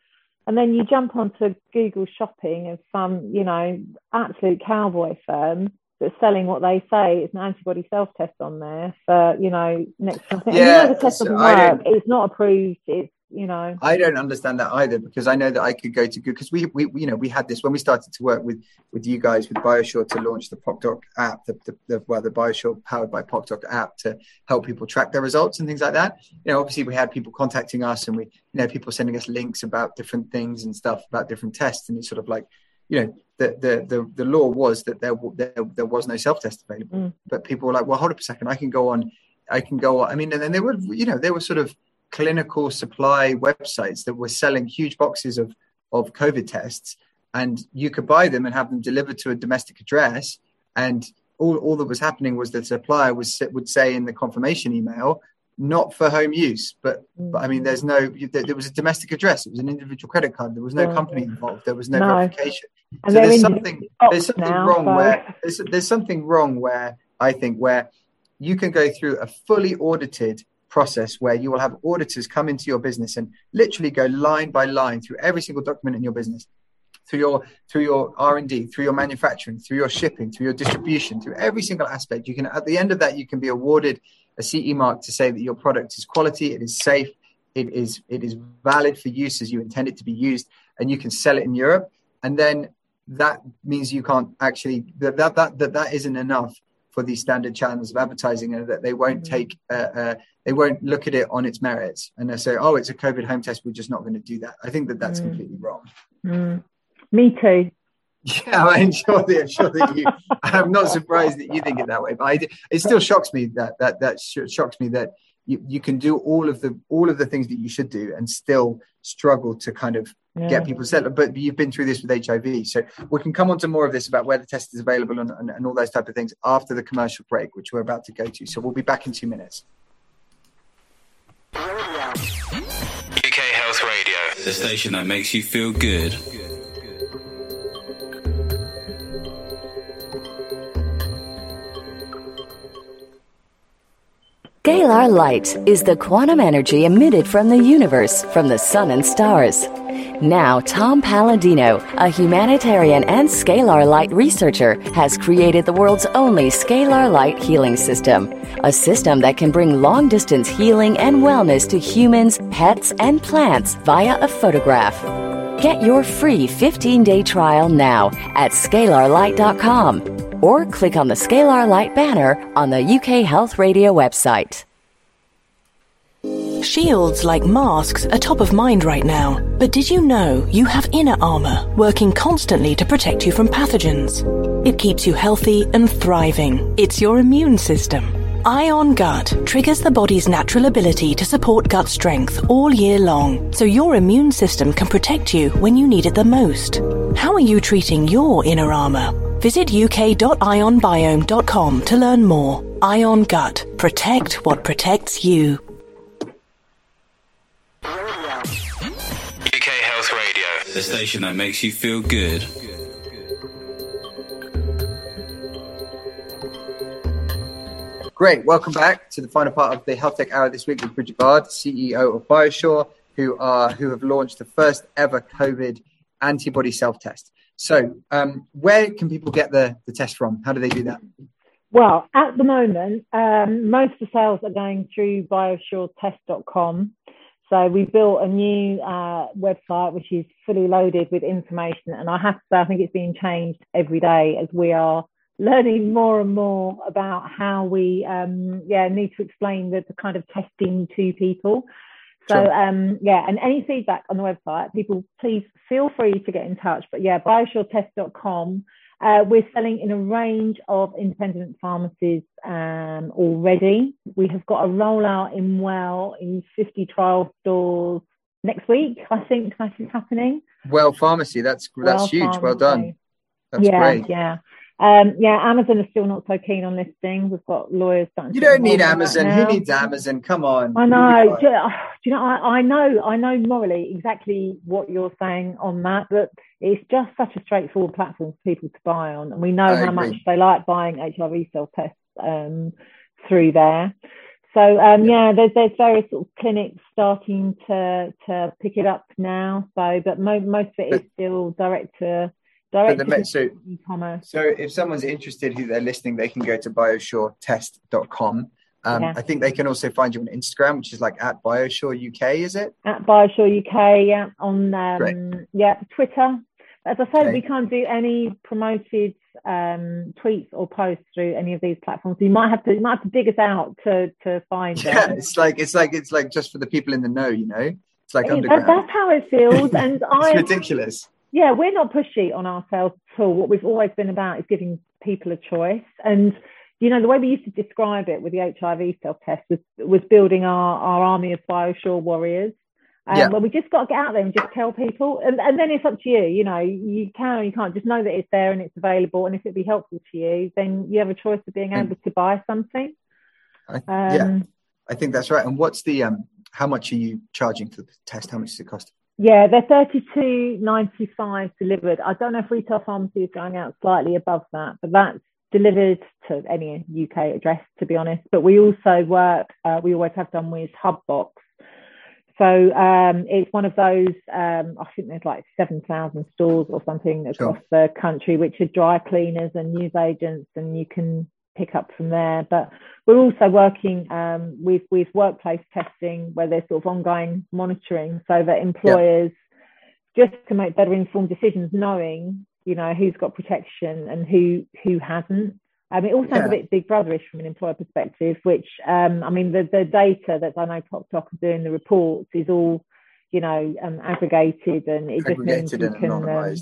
B: And then you jump onto Google Shopping and some, you know, absolute cowboy firm that's selling what they say is an antibody self test on there for, you know, next something. Yeah, and you know the test doesn't work. It's not approved. It's you know?
A: I don't understand that either because i know that i could go to google because we, we you know we had this when we started to work with with you guys with biosure to launch the PocDoc app the, the, the well the biosure powered by PocDoc app to help people track their results and things like that. You know obviously we had people contacting us and we you know people sending us links about different things and stuff about different tests and it's sort of like you know the the the, the law was that there, there there was no self test available. Mm. but people were like well hold up a second i can go on i can go on i mean and then they were you know they were sort of clinical supply websites that were selling huge boxes of, of COVID tests, and you could buy them and have them delivered to a domestic address. And all, all that was happening was the supplier was would say in the confirmation email, not for home use, but, but I mean, there's no, there, was a domestic address. It was an individual credit card. There was no company involved. There was no, no. verification. And so there's something, there's something now, wrong so. where there's, there's something wrong where I think where you can go through a fully audited process where you will have auditors come into your business and literally go line by line through every single document in your business through your through your r&d through your manufacturing through your shipping through your distribution through every single aspect. You can at the end of that you can be awarded a ce mark to say that your product is quality it is safe it is it is valid for use as you intend it to be used and you can sell it in europe. And then that means you can't actually that that that, that, that isn't enough for these standard channels of advertising and that they won't mm-hmm. take uh, uh, they won't look at it on its merits and they say oh it's a covid home test we're just not going to do that i think that that's mm. completely wrong
B: mm. me too
A: yeah i'm sure that, I'm sure that you i'm not surprised that you think it that way but I, it still shocks me that that that shocks me that you, you can do all of the all of the things that you should do and still struggle to kind of yeah. get people settled. But you've been through this with HIV, so we can come on to more of this about where the test is available and, and, and all those type of things after the commercial break, which we're about to go to. So we'll be back in two minutes.
C: UK Health Radio, the station that makes you feel good.
F: Scalar light is the quantum energy emitted from the universe, from the sun and stars. Now, Tom Paladino, a humanitarian and scalar light researcher, has created the world's only scalar light healing system. A system that can bring long distance healing and wellness to humans, pets, and plants via a photograph. Get your free 15 day trial now at scalarlight.com or click on the Scalar Light banner on the UK Health Radio website.
G: Shields like masks are top of mind right now. But did you know you have inner armor working constantly to protect you from pathogens? It keeps you healthy and thriving. It's your immune system. Ion Gut triggers the body's natural ability to support gut strength all year long, so your immune system can protect you when you need it the most. How are you treating your inner armor? Visit uk.ionbiome.com to learn more. Ion Gut. Protect what protects you.
C: UK Health Radio, the station that makes you feel good.
A: Great. Welcome back to the final part of the Health Tech Hour this week with Brigette Bard, CEO of BioSure, who are who have launched the first ever COVID antibody self-test. So, um, where can people get the, the test from? How do they do that?
B: Well, at the moment, um, most of the sales are going through biosuretest.com. So we built a new uh, website which is fully loaded with information, and I have to say I think it's being changed every day as we are learning more and more about how we um, yeah need to explain the, the kind of testing to people. So sure. um, yeah, and any feedback on the website, people please feel free to get in touch. But yeah, biosuretest.com. Uh, we're selling in a range of independent pharmacies um, already. We have got a rollout in Well in 50 trial stores next week. I think that is happening.
A: Well Pharmacy, that's that's well huge. Pharmacy. Well done. That's
B: yeah,
A: great.
B: Yeah. Um, yeah, Amazon is still not so keen on listing. We've got lawyers.
A: You don't need Amazon. Who needs Amazon? Come on.
B: I know. Do, you know? I, I, know. I know morally exactly what you're saying on that. But it's just such a straightforward platform for people to buy on, and we know I how agree. much they like buying HIV self tests um, through there. So um, yeah. yeah, there's there's various sort of clinics starting to to pick it up now. So, but mo- most of it is still direct to Direct
A: so, e-commerce. So if someone's interested who they're listening, they can go to biosuretest.com. Um, yeah. I think they can also find you on Instagram, which is like at Biosure UK, is it?
B: At Biosure UK, yeah. On um, yeah, Twitter. As I said, okay. we can't do any promoted um, tweets or posts through any of these platforms. You might have to you might have to dig us out to to find.
A: Yeah, them. it's like it's like it's like just for the people in the know, you know. It's like underground.
B: that's how it feels, and
A: it's I ridiculous
B: yeah, we're not pushy on ourselves at all. What we've always been about is giving people a choice. And, you know, the way we used to describe it with the HIV self test was, was building our, our army of biosure warriors. Um, yeah. But we just got to get out there and just tell people. And, and then it's up to you. You know, you can or you can't. Just know that it's there and it's available. And if it'd be helpful to you, then you have a choice of being able to buy something.
A: I, um, yeah, I think that's right. And what's the, um, how much are you charging for the test? How much does it cost?
B: Yeah, they're thirty-two ninety-five delivered. I don't know if retail pharmacy is going out slightly above that, but that's delivered to any UK address, to be honest. But we also work, uh, we always have done with Hubbox. So um, it's one of those, um, I think there's like 7,000 stores or something across sure. the country, which are dry cleaners and news agents, and you can pick up from there. But we're also working um, with with workplace testing where there's sort of ongoing monitoring so that employers just to make better informed decisions, knowing you know who's got protection and who who hasn't. Um, it all sounds yeah. a bit big brotherish from an employer perspective, which um, I mean the the data that I know PocDoc are doing the reports is all you know um, aggregated and it
A: just means you can um,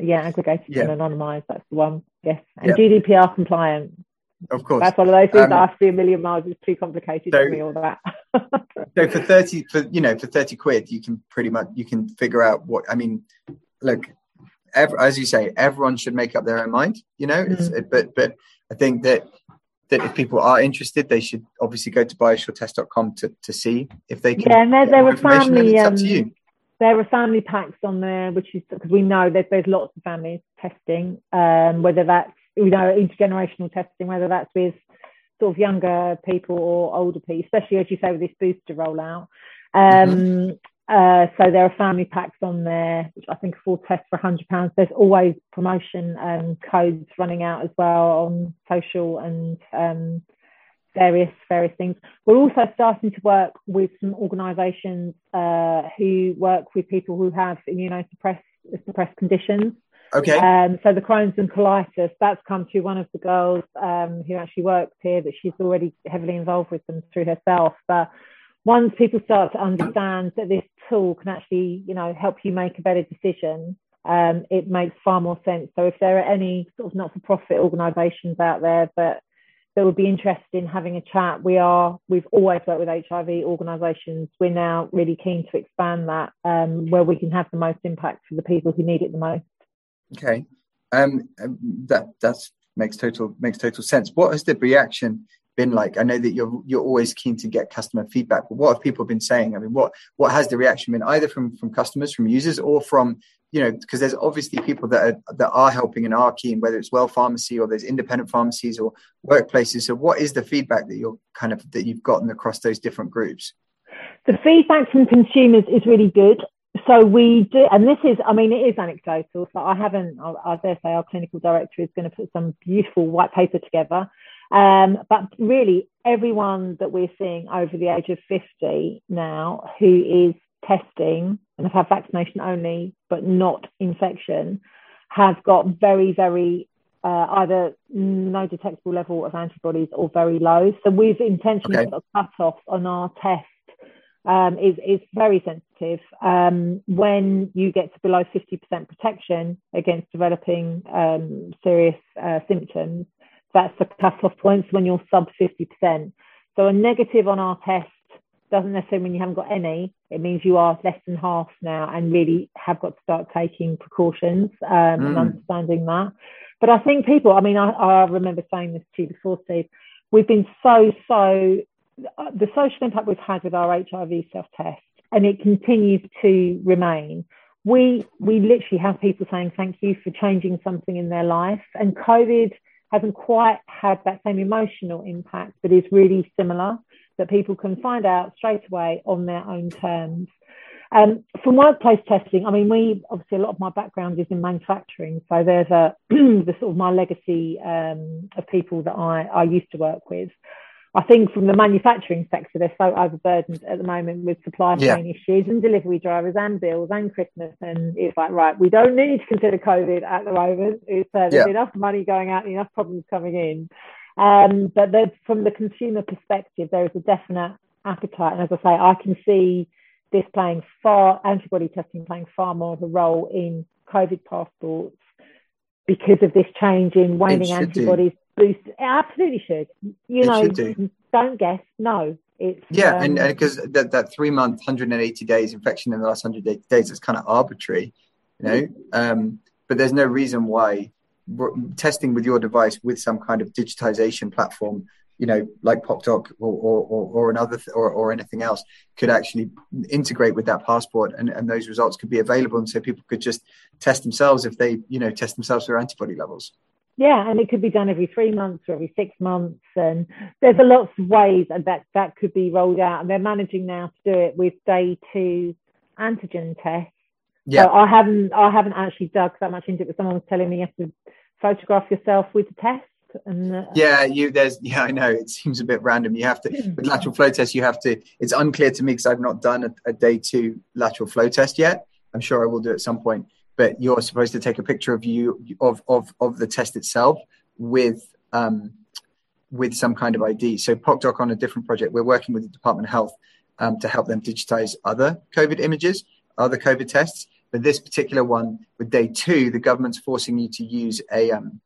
B: yeah aggregated yeah. and anonymized. That's the one. Yes, and yeah. GDPR compliant.
A: Of course.
B: That's one of those things um, that I have to be a million miles. It's too complicated so, for me, all that.
A: so for 30, for, you know, for 30 quid, you can pretty much, you can figure out what, I mean, look, every, as you say, everyone should make up their own mind, you know, mm. but, but I think that, that if people are interested, they should obviously go to biosuretest.com to, to see if they can.
B: Yeah, and there, there were family. Um, there are family packs on there, which is because we know that there's lots of families testing, um, whether that's you know, intergenerational testing, whether that's with sort of younger people or older people, especially as you say with this booster rollout. Um, mm-hmm. uh, so there are family packs on there, which I think are full tests for £100. There's always promotion um, codes running out as well on social and um, various various things. We're also starting to work with some organisations uh, who work with people who have immunosuppressed suppressed conditions.
A: Okay.
B: Um, so the Crohn's and colitis, that's come through one of the girls um, who actually works here, that she's already heavily involved with them through herself. But once people start to understand that this tool can actually, you know, help you make a better decision, um, it makes far more sense. So if there are any sort of not-for-profit organisations out there that that would be interested in having a chat, we are we've always worked with HIV organisations. We're now really keen to expand that um, where we can have the most impact for the people who need it the most.
A: Okay, um, um, that makes total makes total sense. What has the reaction been like? I know that you're you're always keen to get customer feedback, but what have people been saying? I mean, what what has the reaction been either from from customers, from users, or from you know because there's obviously people that are that are helping and are keen, whether it's well pharmacy or there's independent pharmacies or workplaces. So, what is the feedback that you're kind of that you've gotten across those different groups?
B: The feedback from consumers is really good so we do, and this is, I mean, it is anecdotal. So I haven't, I, I dare say, our clinical director is going to put some beautiful white paper together. Um, but really, everyone that we're seeing over the age of 50 now who is testing and have had vaccination only, but not infection, have got very, very uh, either no detectable level of antibodies or very low. So we've intentionally okay. put a cutoff on our test um, is, is very sensitive. Um, when you get to below 50% protection against developing um, serious uh, symptoms, that's the cut-off point when you're sub 50%. So a negative on our test doesn't necessarily mean you haven't got any. It means you are less than half now and really have got to start taking precautions um, mm. and understanding that. But I think people, I mean, I, I remember saying this to you before, Steve, we've been so, so the social impact we've had with our HIV self test, and it continues to remain. We we literally have people saying thank you for changing something in their life, and COVID hasn't quite had that same emotional impact, but is really similar. That people can find out straight away on their own terms. Um, from workplace testing, I mean, we obviously a lot of my background is in manufacturing, so there's a the sort of my legacy um, of people that I, I used to work with. I think from the manufacturing sector, they're so overburdened at the moment with supply chain yeah. issues and delivery drivers and bills and Christmas. And it's like, right, we don't need to consider COVID at the moment. It's, uh, there's yeah. enough money going out, enough problems coming in. Um, but from the consumer perspective, there is a definite appetite. And as I say, I can see this playing far, antibody testing playing far more of a role in COVID passports because of this change in waning antibodies. Do boost. It absolutely should. You it know, should don't guess. No, it's
A: yeah, um, and because that that three month, 180 days infection in the last 180 days is kind of arbitrary, you know. Um, but there's no reason why testing with your device with some kind of digitization platform you know, like PocDoc or, or, or, another th- or, or anything else could actually integrate with that passport and, and those results could be available. And so people could just test themselves if they, you know, test themselves for antibody levels.
B: Yeah, and it could be done every three months or every six months, and there's a lots of ways that that could be rolled out. And they're managing now to do it with day two antigen tests. Yeah, so I haven't I haven't actually dug that much into it, but someone was telling me you have to photograph yourself with the test. And uh,
A: yeah, you there's yeah I know it seems a bit random. You have to hmm. with lateral flow test. You have to. It's unclear to me because I've not done a, a day two lateral flow test yet. I'm sure I will do it at some point but you're supposed to take a picture of you of of of the test itself with um, with some kind of ID. So PocDoc on a different project, we're working with the Department of Health um, to help them digitize other COVID images, other COVID tests. But this particular one, with day two, the government's forcing you to use a, um,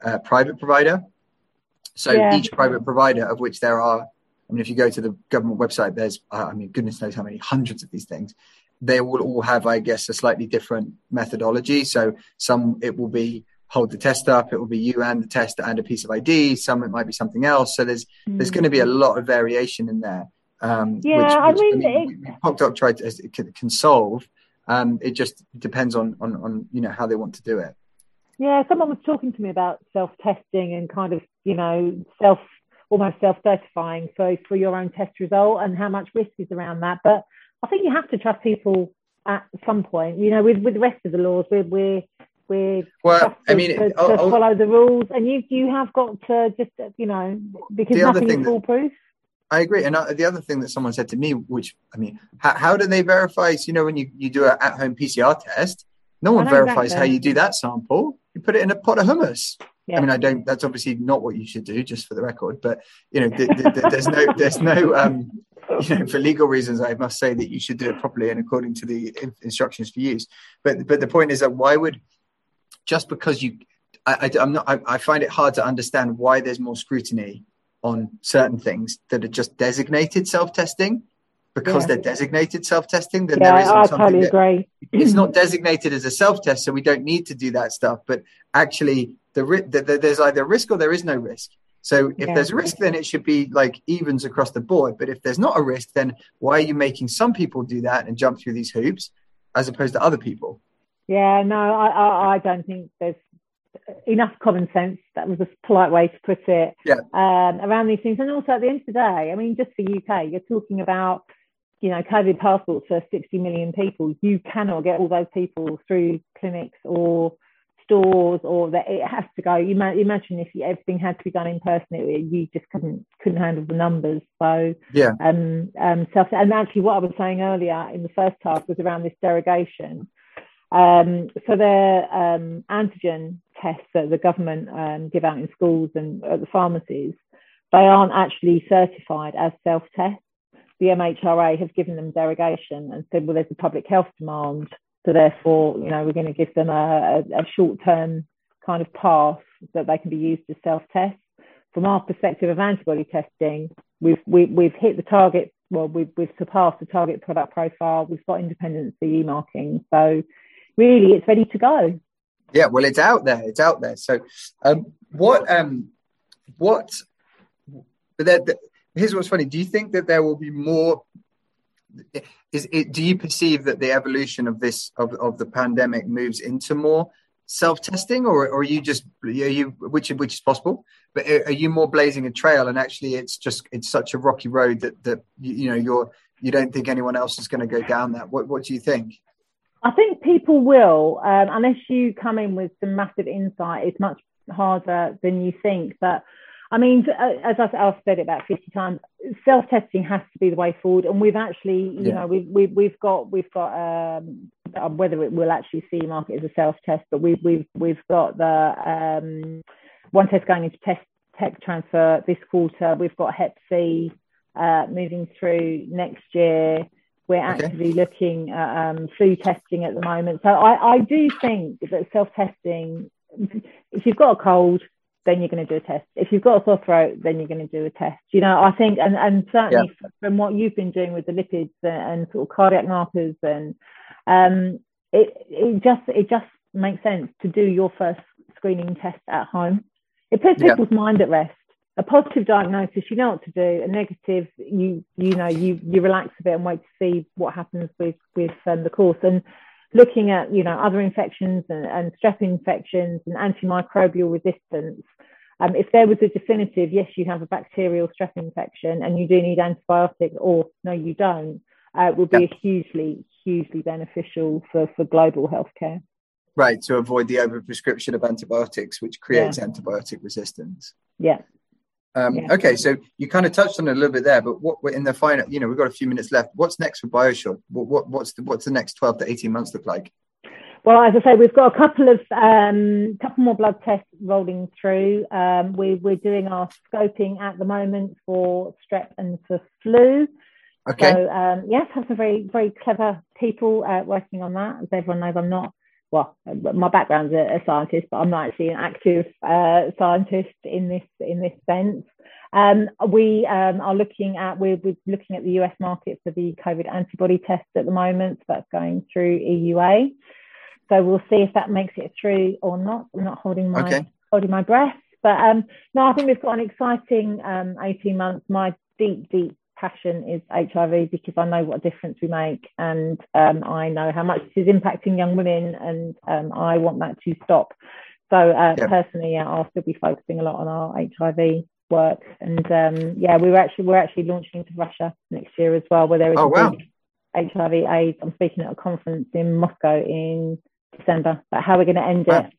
A: a private provider. So yeah. each private provider, of which there are, I mean, if you go to the government website, there's, uh, I mean, goodness knows how many hundreds of these things they will all have, I guess, a slightly different methodology. So some it will be hold the test up, it will be you and the test and a piece of ID. Some it might be something else. So there's mm. there's going to be a lot of variation in there.
B: Um, yeah, which, which, I mean, I
A: mean it, PocDoc tried to can, can solve. Um, it just depends on, on on you know how they want to do it.
B: Yeah, someone was talking to me about self testing and kind of you know self almost self-certifying for for your own test result and how much risk is around that. But I think you have to trust people at some point. You know, with with the rest of the laws, we're we're we're
A: well. I mean,
B: to, to I'll, follow the rules, and you you have got to just you know because nothing is foolproof.
A: I agree. And uh, the other thing that someone said to me, which I mean, how, how do they verify? So, you know, when you, you do an at home PCR test, no one verifies how you do that sample. You put it in a pot of hummus. Yeah. I mean, I don't. That's obviously not what you should do, just for the record. But you know, th- th- th- there's no, there's no, um, you know, for legal reasons, I must say that you should do it properly and according to the instructions for use. But but the point is that why would just because you, I, I am not, I, I find it hard to understand why there's more scrutiny on certain things that are just designated self-testing because yeah. they're designated self-testing then
B: yeah,
A: there isn't
B: I
A: something
B: totally
A: that,
B: agree.
A: it's not designated as a self-test so we don't need to do that stuff but actually the, the, the there's either risk or there is no risk so if yeah. there's risk then it should be like evens across the board but if there's not a risk then why are you making some people do that and jump through these hoops as opposed to other people
B: yeah no i i, I don't think there's enough common sense. That was a polite way to put it.
A: Yeah.
B: Um, around these things, and also at the end of the day, I mean, just for UK, you're talking about you know COVID passports for 60 million people. You cannot get all those people through clinics or stores, or that it has to go. You imagine if everything had to be done in person, it, you just couldn't couldn't handle the numbers. So
A: yeah.
B: Um. Um. Self. And actually, what I was saying earlier in the first half was around this derogation. Um, so their um, antigen tests that the government um, give out in schools and at the pharmacies, they aren't actually certified as self-tests. The MHRA have given them derogation and said, well, there's a public health demand, so therefore, you know, we're going to give them a, a, a short-term kind of pass that they can be used as self-tests. From our perspective of antibody testing, we've we, have we have hit the target. Well, we've we've surpassed the target product profile. We've got independent CE marking, so really it's ready to go.
A: Yeah, well, it's out there. It's out there. So, um, what, um, what? But there, here's what's funny. Do you think that there will be more? Is it? Do you perceive that the evolution of this of, of the pandemic moves into more self-testing, or, or are you just are you which which is possible? But are you more blazing a trail, and actually, it's just it's such a rocky road that that you, you know you're you don't think anyone else is going to go down that. What what do you think?
B: I think people will, um, unless you come in with some massive insight, it's much harder than you think. But I mean, uh, as I've said it about 50 times, self-testing has to be the way forward. And we've actually, you yeah. know, we've, we've, we've got, we've got, um, uh, whether it will actually see market as a self-test, but we've, we've, we've got the um, one test going into test tech transfer this quarter. We've got Hep C uh, moving through next year. We're actively okay. looking at um, flu testing at the moment. So I, I do think that self testing, if you've got a cold, then you're going to do a test. If you've got a sore throat, then you're going to do a test. You know, I think, and, and certainly yeah. from what you've been doing with the lipids and, and sort of cardiac markers, and um, it it just it just makes sense to do your first screening test at home. It puts yeah. people's mind at rest a positive diagnosis, you know what to do. A negative, you you know you you relax a bit and wait to see what happens with with um, the course. And looking at you know other infections and, and strep infections and antimicrobial resistance. Um, if there was a definitive, yes, you have a bacterial strep infection and you do need antibiotics, or no, you don't, uh, would be hugely, hugely beneficial for, for global healthcare.
A: Right, to avoid the overprescription of antibiotics, which creates yeah. antibiotic resistance.
B: Yeah.
A: Um, yeah. Okay, so you kind of touched on it a little bit there, but what in the final, you know, we've got a few minutes left. What's next for BioSure? What, what, what's the what's the next twelve to eighteen months look like?
B: Well, as I say, we've got a couple of um, couple more blood tests rolling through. Um, we, we're doing our scoping at the moment for strep and for flu.
A: Okay.
B: So um, yes, have some very very clever people uh, working on that. As everyone knows, I'm not well, my background's a, a scientist, but I'm not actually an active uh, scientist in this in this sense. Um, we um, are looking at we're, we're, looking at the US market for the COVID antibody test at the moment. So that's going through EUA. So we'll see if that makes it through or not. I'm not holding my okay. holding my breath, but um, no, I think we've got an exciting um, 18 months. My deep deep passion is HIV because I know what a difference we make and um, I know how much this is impacting young women and um, I want that to stop. So uh, yeah. personally, yeah, I'll still be focusing a lot on our HIV work. And um, yeah, we were actually we're actually launching into Russia next year as well, where there is
A: oh, wow.
B: HIV AIDS. I'm speaking at a conference in Moscow in December about how we're going to end wow. it.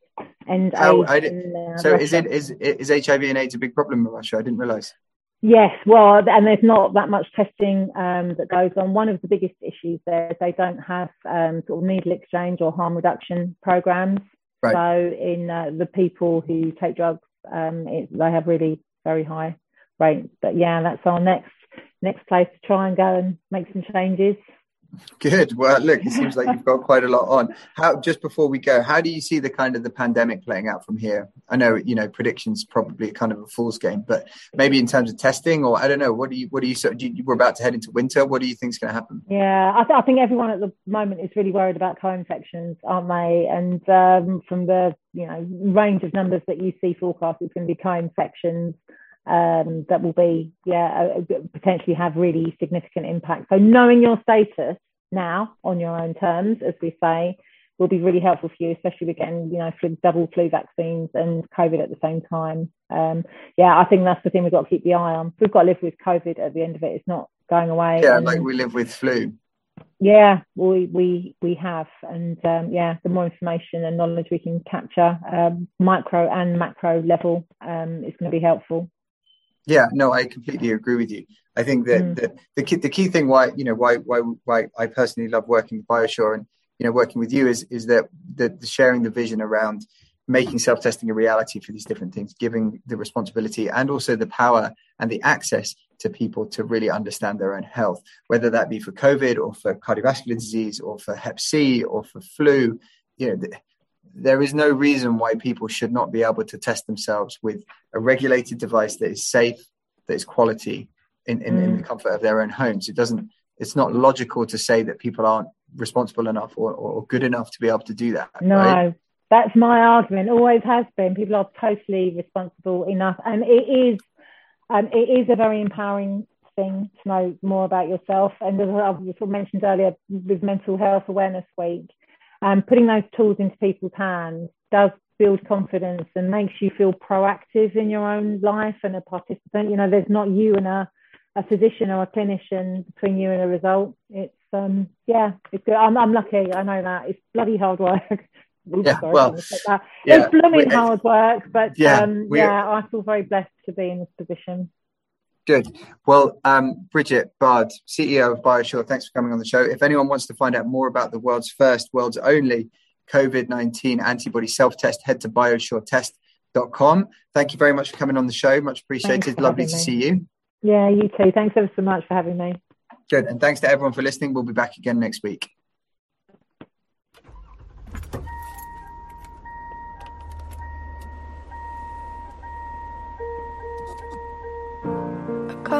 B: End
A: AIDS in, uh, so Russia. is it is is HIV and AIDS a big problem in Russia? I didn't realise.
B: Yes, well, and there's not that much testing um, that goes on. One of the biggest issues there is they don't have um, sort of needle exchange or harm reduction programs. Right. So in uh, the people who take drugs, um, it, they have really very high rates. But yeah, that's our next next place to try and go and make some changes.
A: Good. Well, look, it seems like you've got quite a lot on. How just before we go, how do you see the kind of the pandemic playing out from here? I know you know predictions probably kind of a fool's game, but maybe in terms of testing, or I don't know. What do you what do you so you, we're about to head into winter? What do you think is going to happen?
B: Yeah, I, th- I, think everyone at the moment is really worried about co-infections, aren't they? And um, from the you know range of numbers that you see forecast, it's going to be co-infections. Um, that will be, yeah, uh, potentially have really significant impact. So knowing your status now on your own terms, as we say, will be really helpful for you, especially with getting, you know, flu, double flu vaccines and COVID at the same time. Um, yeah, I think that's the thing we've got to keep the eye on. We've got to live with COVID at the end of it. It's not going away.
A: Yeah, and, like we live with flu.
B: Yeah, we we we have, and um, yeah, the more information and knowledge we can capture, um, micro and macro level, um, is going to be helpful.
A: Yeah, no, I completely agree with you. I think that mm. the, the key, the key thing why you know why why why I personally love working with BioSure and you know working with you is is that the, the sharing the vision around making self testing a reality for these different things, giving the responsibility and also the power and the access to people to really understand their own health, whether that be for COVID or for cardiovascular disease or for Hep C or for flu. You know, there is no reason why people should not be able to test themselves with a regulated device that is safe, that is quality in, in, mm. in the mm. comfort of their own homes. It doesn't, it's not logical to say that people aren't responsible enough or, or good enough to be able to do that.
B: No, right? that's my argument. Always has been. People are totally responsible enough. And it is, um, it is a very empowering thing to know more about yourself. And as I mentioned earlier with Mental Health Awareness Week, um, putting those tools into people's hands does build confidence and makes you feel proactive in your own life and a participant. You know, there's not you and a, a physician or a clinician between you and a result. It's um yeah, it's good. I'm, I'm lucky. I know that it's bloody hard work.
A: yeah, well,
B: yeah, it's blooming hard work, but yeah, um, yeah, I feel very blessed to be in this position.
A: Good. Well, um, Brigette Bard, CEO of BioSure, thanks for coming on the show. If anyone wants to find out more about the world's first, world's only COVID 19 antibody self test, head to biosuretest.com. Thank you very much for coming on the show. Much appreciated. Lovely to me. see you.
B: Yeah, you too. Thanks ever so much for having me.
A: Good. And thanks to everyone for listening. We'll be back again next week.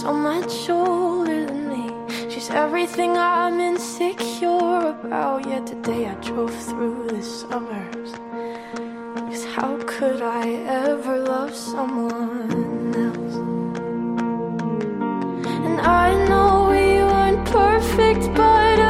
H: so much older than me. She's everything I'm insecure about. Yet today I drove through the suburbs. Cause how could I ever love someone else? And I know we weren't perfect, but I